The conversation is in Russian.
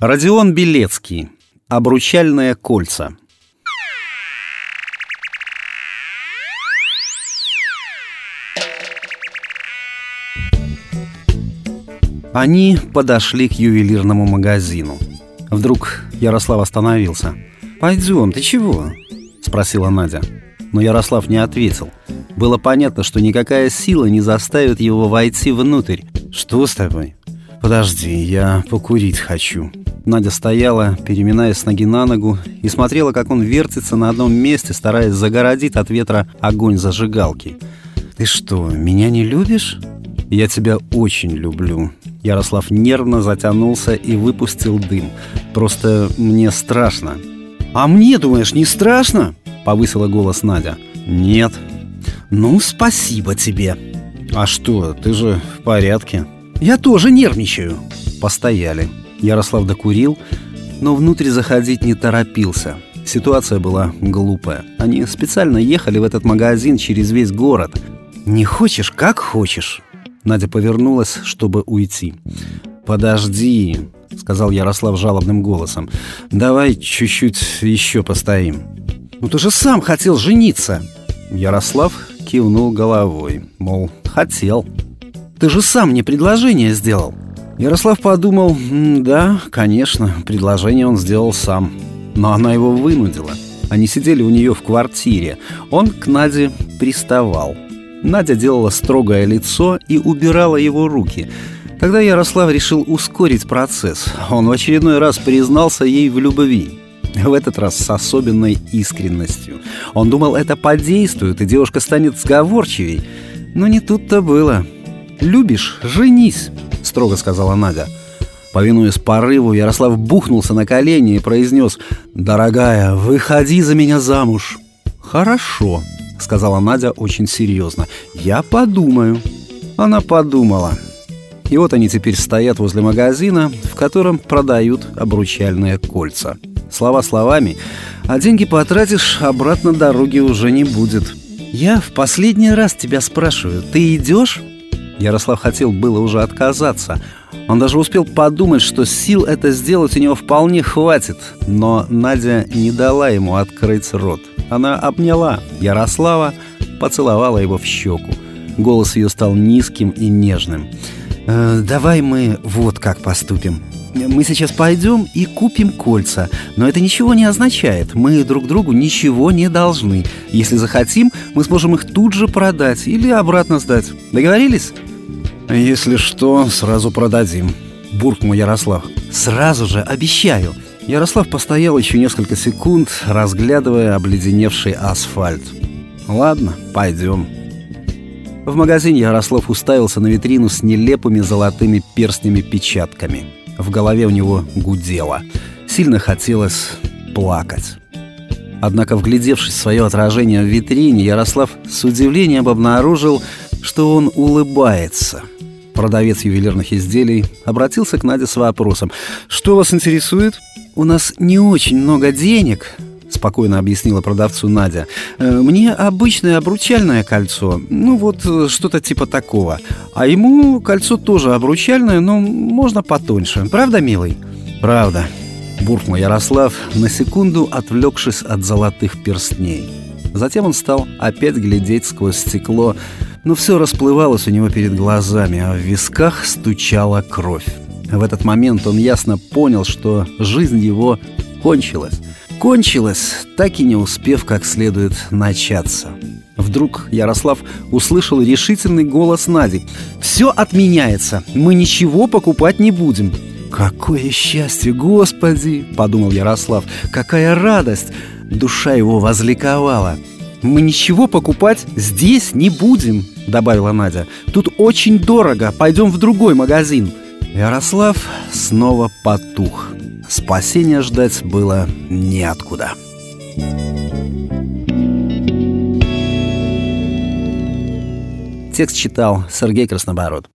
Родион Белецкий. Обручальные кольца. Они подошли к ювелирному магазину. Вдруг Ярослав остановился. «Пойдем, ты чего?» — спросила Надя. Но Ярослав не ответил. Было понятно, что никакая сила не заставит его войти внутрь. «Что с тобой?» «Подожди, я покурить хочу». Надя стояла, переминаясь с ноги на ногу, и смотрела, как он вертится на одном месте, стараясь загородить от ветра огонь зажигалки. «Ты что, меня не любишь?» «Я тебя очень люблю». Ярослав нервно затянулся и выпустил дым. «Просто мне страшно». «А мне, думаешь, не страшно?» — повысила голос Надя. «Нет». «Ну, спасибо тебе». «А что, ты же в порядке?» «Я тоже нервничаю». Постояли. Ярослав докурил, но внутрь заходить не торопился. Ситуация была глупая. Они специально ехали в этот магазин через весь город. «Не хочешь, как хочешь». Надя повернулась, чтобы уйти. «Подожди», — сказал Ярослав жалобным голосом. «Давай чуть-чуть еще постоим». «Ну ты же сам хотел жениться!» Ярослав кивнул головой, мол, хотел. «Ты же сам мне предложение сделал!» Ярослав подумал, да, конечно, предложение он сделал сам. Но она его вынудила. Они сидели у нее в квартире. Он к Наде приставал. Надя делала строгое лицо и убирала его руки. Тогда Ярослав решил ускорить процесс. Он в очередной раз признался ей в любви. В этот раз с особенной искренностью. Он думал, это подействует, и девушка станет сговорчивей. Но не тут-то было. «Любишь? Женись!» — строго сказала Надя. Повинуясь порыву, Ярослав бухнулся на колени и произнес «Дорогая, выходи за меня замуж!» «Хорошо», — сказала Надя очень серьезно. «Я подумаю». Она подумала. И вот они теперь стоят возле магазина, в котором продают обручальные кольца. Слова словами, а деньги потратишь, обратно дороги уже не будет. «Я в последний раз тебя спрашиваю, ты идешь?» Ярослав хотел было уже отказаться. Он даже успел подумать, что сил это сделать у него вполне хватит. Но Надя не дала ему открыть рот. Она обняла Ярослава, поцеловала его в щеку. Голос ее стал низким и нежным. «Э, «Давай мы вот как поступим. Мы сейчас пойдем и купим кольца. Но это ничего не означает. Мы друг другу ничего не должны. Если захотим, мы сможем их тут же продать или обратно сдать. Договорились?» «Если что, сразу продадим», — буркнул Ярослав. «Сразу же, обещаю». Ярослав постоял еще несколько секунд, разглядывая обледеневший асфальт. «Ладно, пойдем». В магазине Ярослав уставился на витрину с нелепыми золотыми перстнями-печатками. В голове у него гудело. Сильно хотелось плакать. Однако, вглядевшись в свое отражение в витрине, Ярослав с удивлением обнаружил, что он улыбается – Продавец ювелирных изделий обратился к Наде с вопросом. «Что вас интересует?» «У нас не очень много денег», — спокойно объяснила продавцу Надя. «Э, «Мне обычное обручальное кольцо, ну вот э, что-то типа такого. А ему кольцо тоже обручальное, но можно потоньше. Правда, милый?» «Правда», — буркнул Ярослав, на секунду отвлекшись от золотых перстней. Затем он стал опять глядеть сквозь стекло, но все расплывалось у него перед глазами, а в висках стучала кровь. В этот момент он ясно понял, что жизнь его кончилась. Кончилась, так и не успев как следует начаться. Вдруг Ярослав услышал решительный голос Нади. «Все отменяется, мы ничего покупать не будем». «Какое счастье, Господи!» — подумал Ярослав. «Какая радость!» Душа его возликовала. «Мы ничего покупать здесь не будем», — добавила Надя. «Тут очень дорого, пойдем в другой магазин». Ярослав снова потух. Спасения ждать было неоткуда. Текст читал Сергей Краснобород.